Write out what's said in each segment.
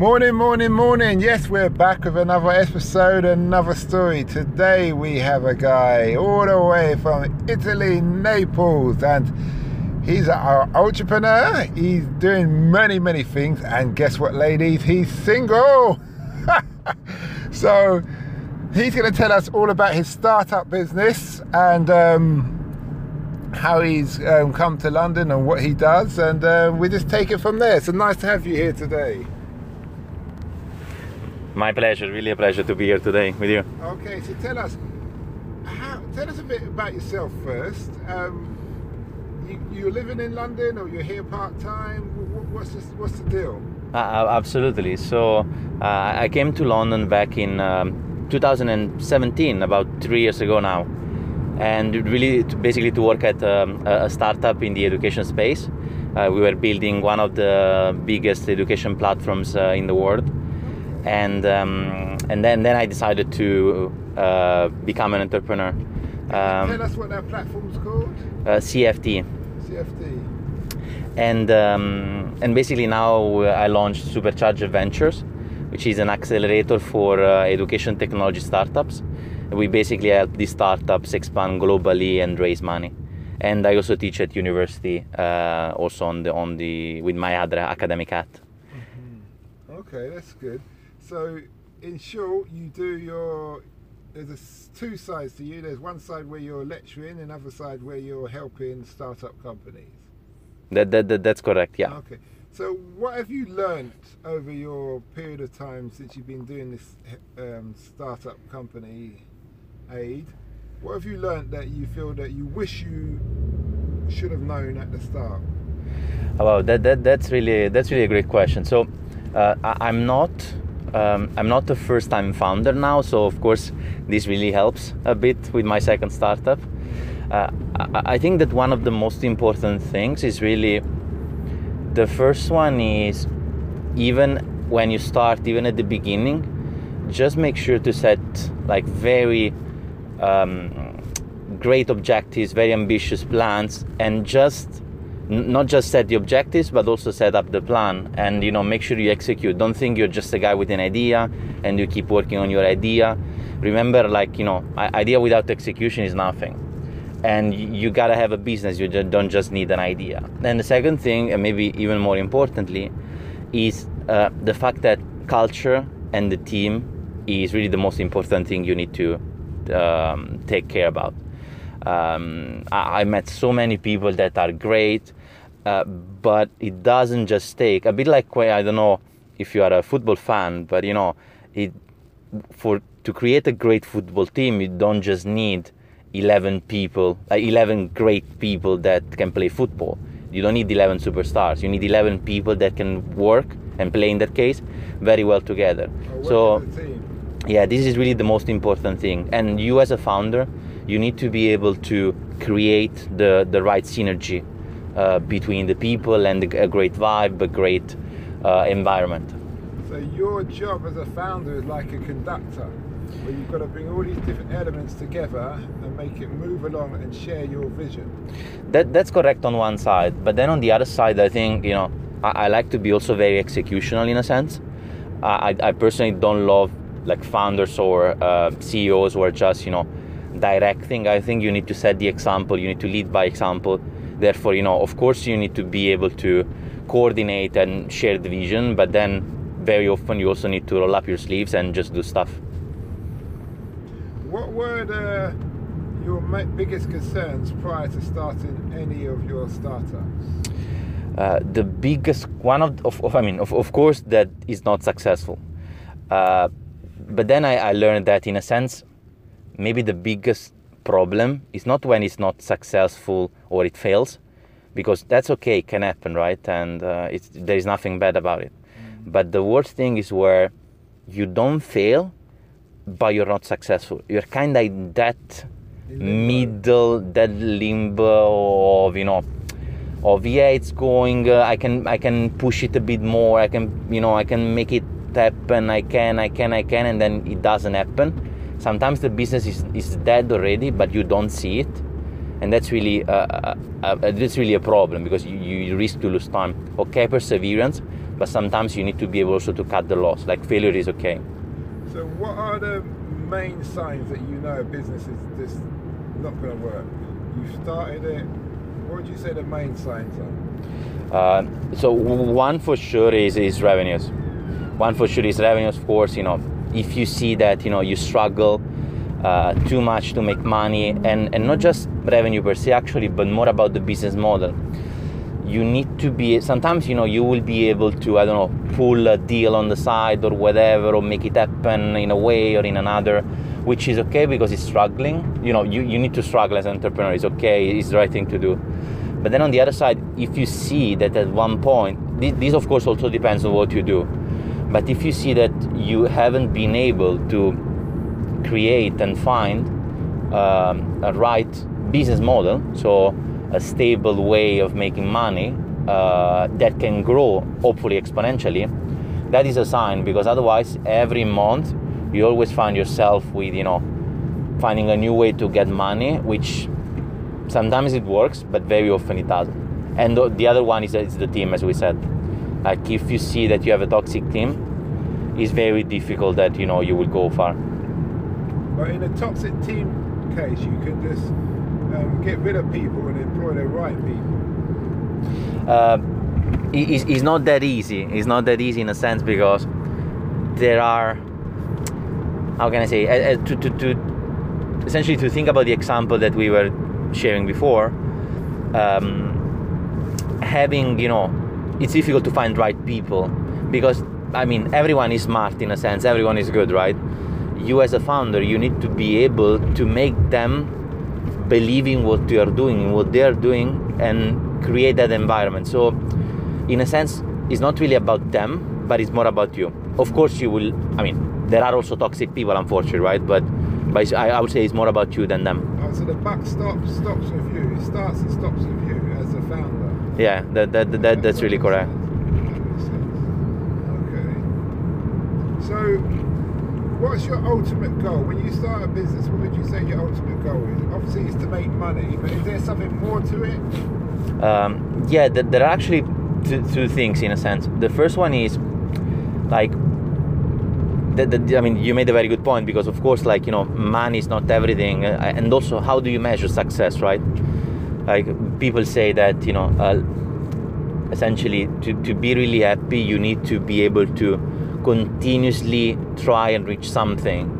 Morning, morning, morning. Yes, we're back with another episode, another story. Today we have a guy all the way from Italy, Naples, and he's our entrepreneur. He's doing many, many things. And guess what, ladies? He's single. so he's going to tell us all about his startup business and um, how he's um, come to London and what he does. And uh, we just take it from there. So nice to have you here today. My pleasure, really a pleasure to be here today with you. Okay, so tell us, how, tell us a bit about yourself first. Um, you, you're living in London, or you're here part time? What's the, what's the deal? Uh, absolutely. So uh, I came to London back in um, 2017, about three years ago now, and really to, basically to work at um, a startup in the education space. Uh, we were building one of the biggest education platforms uh, in the world and um, and then then I decided to uh, become an entrepreneur. Um, Tell us what that platform's called. Uh, CFT. CFT. And um, and basically now I launched Supercharger Ventures, which is an accelerator for uh, education technology startups. We basically help these startups expand globally and raise money. And I also teach at university, uh, also on the on the with my other academic hat. Mm-hmm. Okay, that's good. So, in short, you do your. There's a, two sides to you. There's one side where you're lecturing, and another side where you're helping startup companies. That, that, that that's correct. Yeah. Okay. So, what have you learned over your period of time since you've been doing this um, startup company aid? What have you learned that you feel that you wish you should have known at the start? Oh, well, that, that that's really that's really a great question. So, uh, I, I'm not um, I'm not a first time founder now, so of course this really helps a bit with my second startup. Uh, I, I think that one of the most important things is really the first one is even when you start, even at the beginning, just make sure to set like very um, great objectives, very ambitious plans, and just not just set the objectives but also set up the plan and you know make sure you execute. Don't think you're just a guy with an idea and you keep working on your idea. Remember like you know idea without execution is nothing. And you gotta have a business. You don't just need an idea. And the second thing and maybe even more importantly is uh, the fact that culture and the team is really the most important thing you need to um, take care about. Um, I, I, met so many people that are great uh, but it doesn't just take a bit like I don't know if you are a football fan, but you know, it for to create a great football team, you don't just need 11 people, like 11 great people that can play football. You don't need 11 superstars. You need 11 people that can work and play in that case very well together. so, yeah, this is really the most important thing. And you, as a founder, you need to be able to create the the right synergy uh, between the people and a great vibe, a great uh, environment. So your job as a founder is like a conductor, where you've got to bring all these different elements together and make it move along and share your vision. That that's correct on one side, but then on the other side, I think you know I, I like to be also very executional in a sense. I, I personally don't love like founders or uh, CEOs who are just you know directing. I think you need to set the example. You need to lead by example therefore you know of course you need to be able to coordinate and share the vision but then very often you also need to roll up your sleeves and just do stuff. What were the, your biggest concerns prior to starting any of your startups? Uh, the biggest one of, of, of, I mean of, of course that is not successful. Uh, but then I, I learned that in a sense maybe the biggest problem is not when it's not successful or it fails, because that's okay, it can happen, right? And uh, there is nothing bad about it. Mm. But the worst thing is where you don't fail, but you're not successful. You're kind of in that middle, that limbo of you know, of yeah, it's going. Uh, I can I can push it a bit more. I can you know I can make it happen. I can I can I can, and then it doesn't happen. Sometimes the business is, is dead already, but you don't see it, and that's really uh, uh, uh, that's really a problem because you, you risk to lose time. Okay, perseverance, but sometimes you need to be able also to cut the loss. Like failure is okay. So, what are the main signs that you know a business is just not going to work? You started it. What would you say the main signs are? Uh, so one for sure is is revenues. One for sure is revenues. Of course, you know if you see that you know you struggle uh, too much to make money, and and not just revenue per se actually, but more about the business model. You need to be. Sometimes you know you will be able to I don't know pull a deal on the side or whatever, or make it happen in a way or in another which is okay because it's struggling. You know, you, you need to struggle as an entrepreneur. It's okay. It's the right thing to do. But then on the other side, if you see that at one point, this, this of course also depends on what you do. But if you see that you haven't been able to create and find um, a right business model, so a stable way of making money uh, that can grow, hopefully exponentially, that is a sign because otherwise, every month you always find yourself with you know finding a new way to get money which sometimes it works but very often it doesn't. And the other one is, is the team as we said like if you see that you have a toxic team it's very difficult that you know you will go far. But in a toxic team case you can just um, get rid of people and employ the right people. Uh, it's, it's not that easy. It's not that easy in a sense because there are how can I say uh, to, to, to essentially to think about the example that we were sharing before um, having you know it's difficult to find right people because I mean everyone is smart in a sense everyone is good right you as a founder you need to be able to make them believe in what you are doing in what they are doing and create that environment so in a sense it's not really about them but it's more about you of course you will I mean there are also toxic people, unfortunately, right? But but I, I would say it's more about you than them. Oh, so the buck stops stops with you. It starts and stops with you. Yeah, that that, that, that that's really correct. Okay. So, what's your ultimate goal when you start a business? What would you say your ultimate goal is? Obviously, it's to make money, but is there something more to it? Um, yeah, there are actually two, two things in a sense. The first one is like I mean, you made a very good point because, of course, like you know, money is not everything, uh, and also how do you measure success, right? Like people say that you know, uh, essentially, to to be really happy, you need to be able to continuously try and reach something.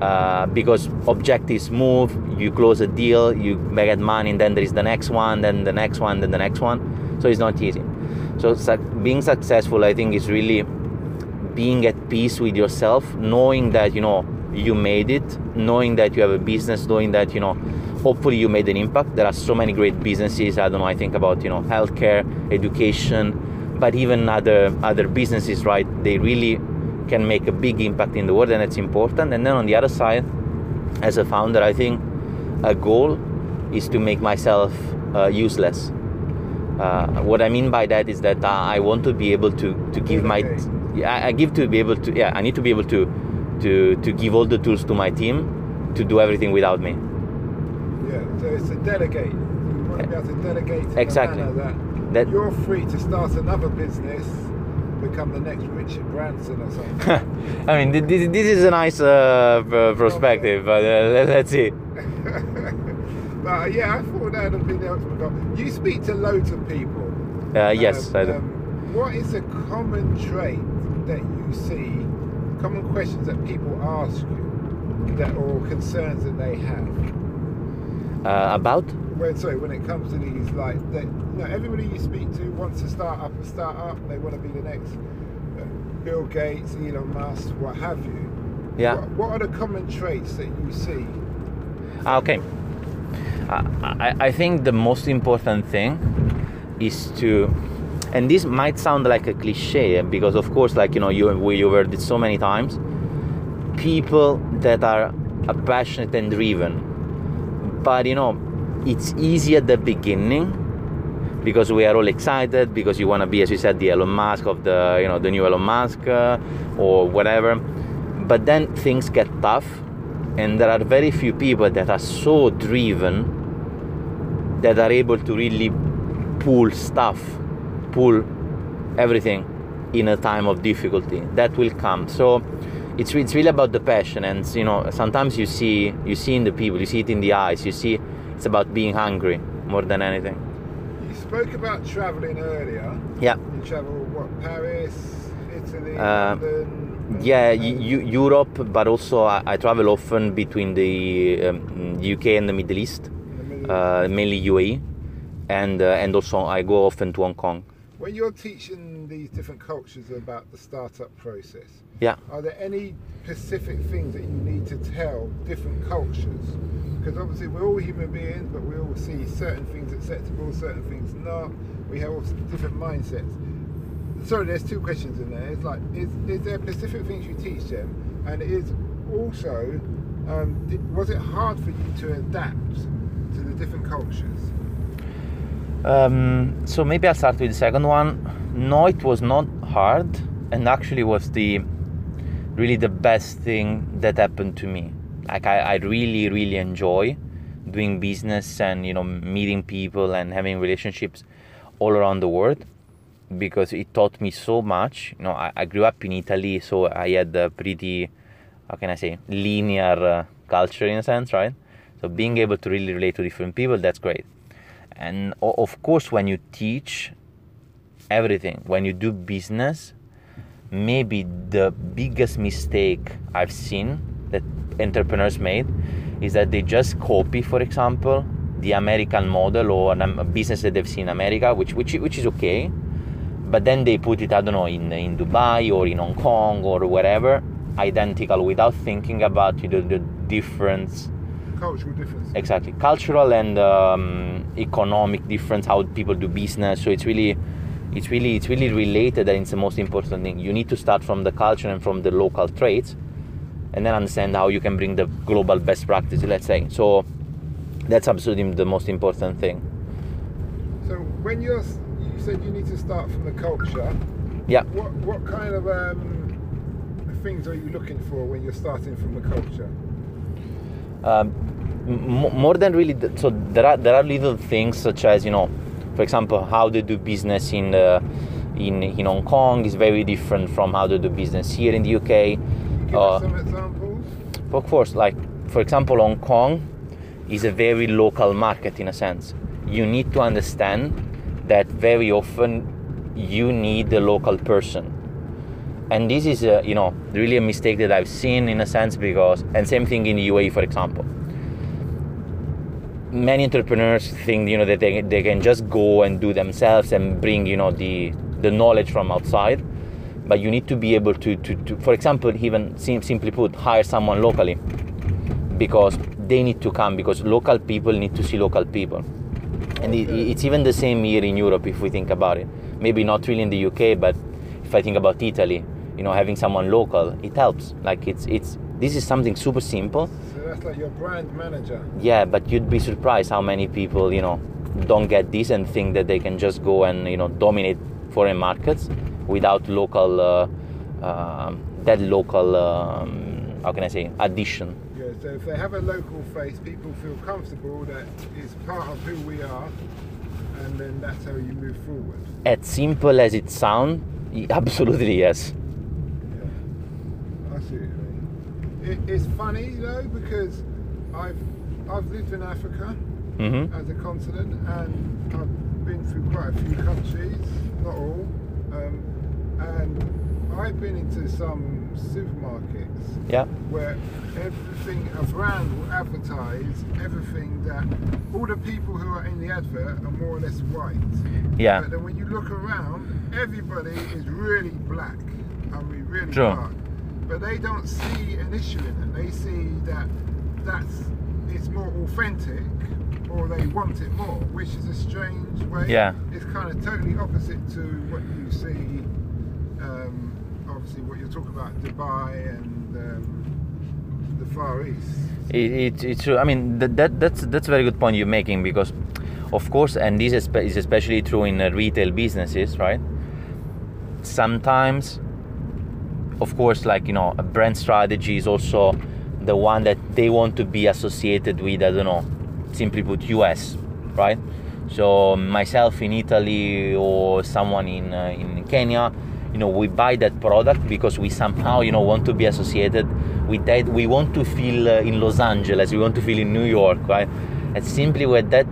Uh, because objectives move, you close a deal, you get money, and then there is the next one, then the next one, then the next one. So it's not easy. So being successful, I think, is really being at peace with yourself, knowing that you know you made it, knowing that you have a business, knowing that you know hopefully you made an impact. There are so many great businesses. I don't know. I think about you know healthcare, education, but even other other businesses, right? They really can make a big impact in the world, and it's important. And then on the other side, as a founder, I think a goal is to make myself uh, useless. Uh, what I mean by that is that I want to be able to to give my I, I give to be able to yeah I need to be able to to to give all the tools to my team to do everything without me. So it's a delegate. You want to be able to delegate to exactly. that, that you're free to start another business become the next Richard Branson or something. I mean, this, this is a nice uh, perspective, but uh, let's see. but uh, yeah, I thought that would be the ultimate goal. You speak to loads of people. Uh, yes, um, I do. Um, what is a common trait that you see, common questions that people ask you, that or concerns that they have? Uh, about? Well, sorry, when it comes to these, like, you know, everybody you speak to wants to start up a start up. They want to be the next uh, Bill Gates, Elon Musk, what have you. Yeah. What, what are the common traits that you see? Ah, okay. I, I think the most important thing is to and this might sound like a cliche because of course like you know you you've heard it so many times people that are passionate and driven but you know it's easy at the beginning because we are all excited because you want to be as you said the Elon Musk of the you know the new Elon Musk uh, or whatever. But then things get tough and there are very few people that are so driven that are able to really pull stuff pull everything in a time of difficulty. That will come. So it's, it's really about the passion and you know sometimes you see you see in the people you see it in the eyes you see it's about being hungry more than anything You spoke about traveling earlier. yeah You travel what? Paris, Italy, Uh, London. yeah you, europe but also I, I travel often between the um, uk and the middle east the Middle uh, mainly uae and uh, and also i go often to hong kong When you're teaching these different cultures about the startup process, yeah are there any specific things that you need to tell different cultures? Because obviously we're all human beings, but we all see certain things acceptable, certain things not. We have all different mindsets. Sorry, there's two questions in there. It's like, is, is there specific things you teach them, and is also, um, was it hard for you to adapt to the different cultures? Um, so maybe I'll start with the second one. No, it was not hard, and actually was the really the best thing that happened to me. Like I, I really, really enjoy doing business and you know meeting people and having relationships all around the world because it taught me so much. You know, I, I grew up in Italy, so I had a pretty, how can I say, linear uh, culture in a sense, right? So being able to really relate to different people, that's great. And of course, when you teach everything, when you do business, maybe the biggest mistake I've seen that entrepreneurs made is that they just copy, for example, the American model or a business that they've seen in America, which which which is okay, but then they put it I don't know in in Dubai or in Hong Kong or wherever, identical without thinking about you know, the difference Cultural differences. exactly cultural and um, economic difference how people do business so it's really it's really it's really related and it's the most important thing you need to start from the culture and from the local traits and then understand how you can bring the global best practice let's say so that's absolutely the most important thing So when you're, you said you need to start from the culture. yeah What what kind of um, things are you looking for when you're starting from the culture? Um, m- more than really th- so there are there are little things such as you know for example how they do business in uh, in in Hong Kong is very different from how they do business here in the UK give Uh, some examples? Of course, like for example, Hong Kong is a very local market in a sense. You need to understand that very often you need the local person, and this is you know really a mistake that I've seen in a sense because and same thing in the UAE, for example. Many entrepreneurs think you know that they, they can just go and do themselves and bring you know the the knowledge from outside. But you need to be able to, to, to for example even sim- simply put hire someone locally. Because they need to come because local people need to see local people. And it, it's even the same here in europe if we think about it. Maybe not really in the uk but if i think about italy you know having someone local it helps like it's it's this is something super simple So that's like your brand manager. yeah but you'd be surprised how many people you know don't get this and think that they can just go and you know dominate foreign markets without local uh, um that local um, how can i say addition Yeah. So if they have a local face, people feel comfortable that it's part of who we are, and then that's how you move forward. as simple as it sounds absolutely yes Yeah. I see what you mean. It, it's funny though because I've I've lived in Africa hmm as a continent and I've been through quite a few countries, not all, um, and I've been into some supermarkets yeah where everything a brand will advertise everything that all the people who are in the advert are more or less white. yeah But then when you look around, everybody is really black. I mean, really True. dark. But they don't see an issue in it. They see that that's it's more authentic or they want it more, which is a strange way. Yeah. It's kind of totally opposite to what you see. Um, obviously, what you're talking about, Dubai and um, the Far East. It, it, it's true. I mean, that, that that's that's a very good point you're making because, of course, and this is especially true in uh, retail businesses, right? Sometimes, of course, like you know, a brand strategy is also the one that they want to be associated with. I don't know, simply put, US, right? So myself in Italy or someone in uh, in Kenya, you know, we buy that product because we somehow you know want to be associated with that. We want to feel uh, in Los Angeles. We want to feel in New York, right? And simply with that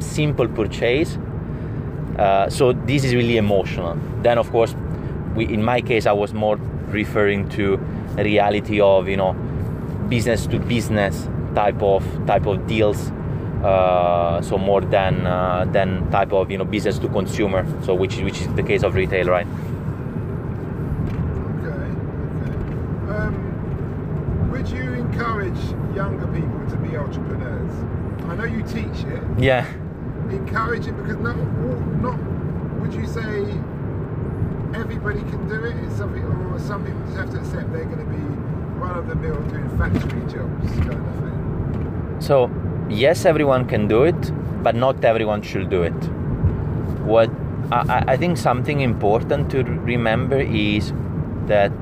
simple purchase. Uh, so this is really emotional. Then of course, we in my case I was more referring to reality of you know business to business type of type of deals. Uh, so more than uh, than type of you know business to consumer. So which which is the case of retail, right? Okay. Okay. Um, would you encourage younger people to be entrepreneurs? I know you teach it. Yeah. Encourage it because not not. Would you say everybody can do it? It's something, or some people just have to accept they're going to be run of the mill doing factory jobs kind of thing. So, yes, everyone can do it, but not everyone should do it. What I, I think something important to remember is that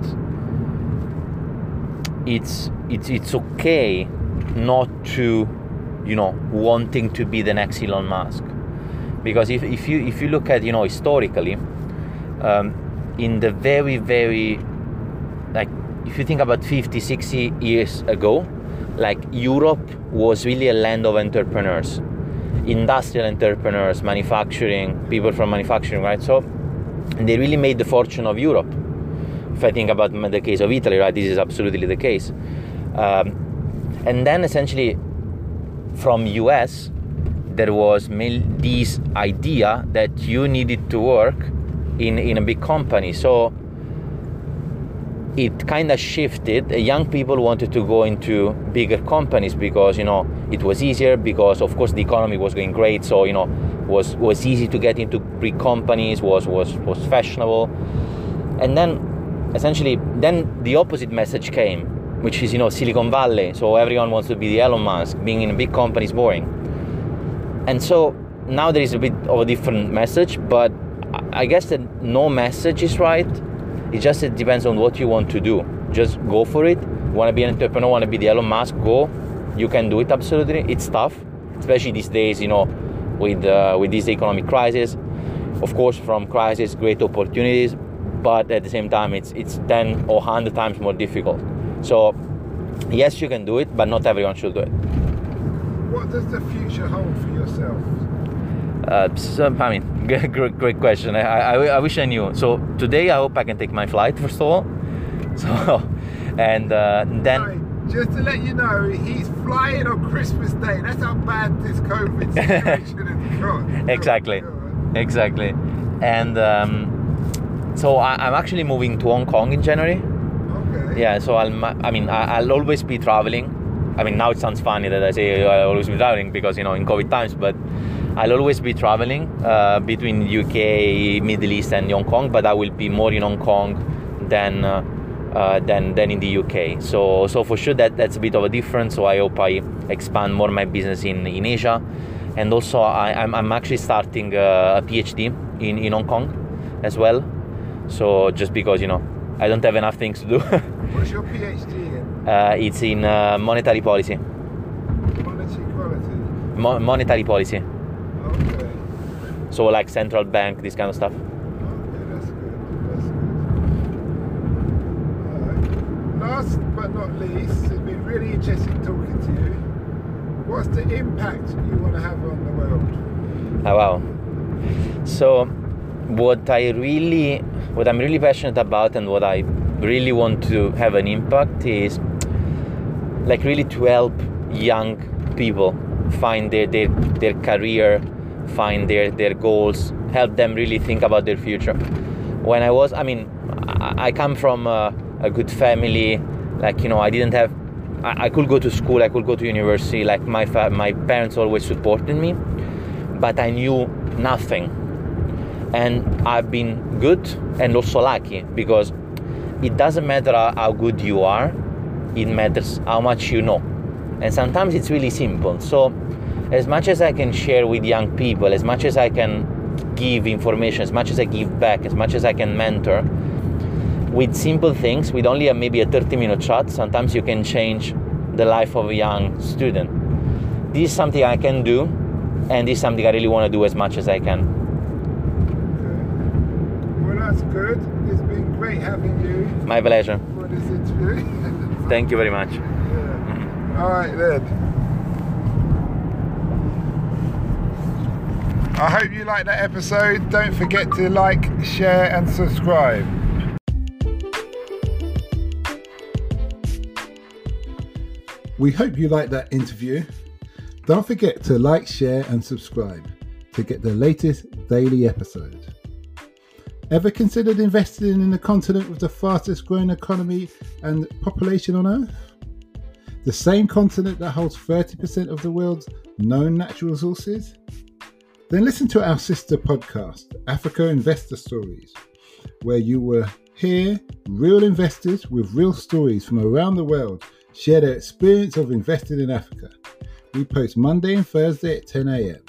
it's it's it's okay not to, you know, wanting to be the next Elon Musk, because if, if you if you look at you know historically, um, in the very very like if you think about 50 60 years ago like Europe was really a land of entrepreneurs, industrial entrepreneurs, manufacturing, people from manufacturing, right? So they really made the fortune of Europe. If I think about the case of Italy, right, this is absolutely the case. Um, and then essentially from US, there was this idea that you needed to work in, in a big company. So it kind of shifted. Young people wanted to go into bigger companies because you know it was easier. Because of course the economy was going great, so you know was was easy to get into big companies. Was was was fashionable, and then essentially then the opposite message came, which is you know Silicon Valley. So everyone wants to be the Elon Musk. Being in a big company is boring, and so now there is a bit of a different message. But I guess that no message is right it just it depends on what you want to do. Just go for it. Want to be an entrepreneur? Want to be the Elon Musk? Go. You can do it. Absolutely. It's tough, especially these days. You know, with uh, with this economic crisis. Of course, from crisis, great opportunities, but at the same time, it's it's ten or hundred times more difficult. So, yes, you can do it, but not everyone should do it. What does the future hold for yourself? Uh, so, I mean, great, great question. I, I, I, wish I knew. So today, I hope I can take my flight first of all. So, and uh, then. Sorry, just to let you know, he's flying on Christmas Day. That's how bad this COVID situation has got. exactly, exactly. And um, so I, am actually moving to Hong Kong in January. Okay. Yeah. So I'll. I mean, I'll always be traveling. I mean, now it sounds funny that I say I'll always be traveling because you know in COVID times, but I'll always be traveling uh, between UK, Middle East, and Hong Kong, but I will be more in Hong Kong than uh, uh, than than in the UK. So so for sure that that's a bit of a difference. So I hope I expand more my business in in Asia, and also I, am I'm, I'm actually starting a PhD in in Hong Kong as well. So just because you know I don't have enough things to do. What's your PhD? Uh, it's in uh, monetary policy. Monetary quality. Mo- monetary policy. Okay. So like central bank, this kind of stuff. Okay, that's good. That's good. Alright. Last but not least, it's been really interesting talking to you. What's the impact you want to have on the world? Oh, wow. So, what I really, what I'm really passionate about, and what I really want to have an impact is, like, really to help young people find their their, their career, find their their goals, help them really think about their future. When I was, I mean, I, I come from a, a good family. Like you know, I didn't have I, could go to school, I could go to university. Like my fa- my parents always supported me, but I knew nothing, and I've been good and also lucky because it doesn't matter how good you are, it matters how much you know, and sometimes it's really simple. So, as much as I can share with young people, as much as I can give information, as much as I give back, as much as I can mentor with simple things, with only a, maybe a 30 minute chat, sometimes you can change the life of a young student. This is something I can do, and this is something I really want to do as much as I can. Okay. Well, that's good. It's been great having you My pleasure. What is it interview. Thank you very much. yeah. All right then. I hope you liked that episode. Don't forget to like, share, and subscribe. We hope you liked that interview. Don't forget to like, share, and subscribe to get the latest daily episode. Ever considered investing in the continent with the fastest growing economy and population on Earth? The same continent that holds 30% of the world's known natural resources? Then listen to our sister podcast, Africa Investor Stories, where you will hear real investors with real stories from around the world share their experience of investing in Africa. We post Monday and Thursday at 10 a.m.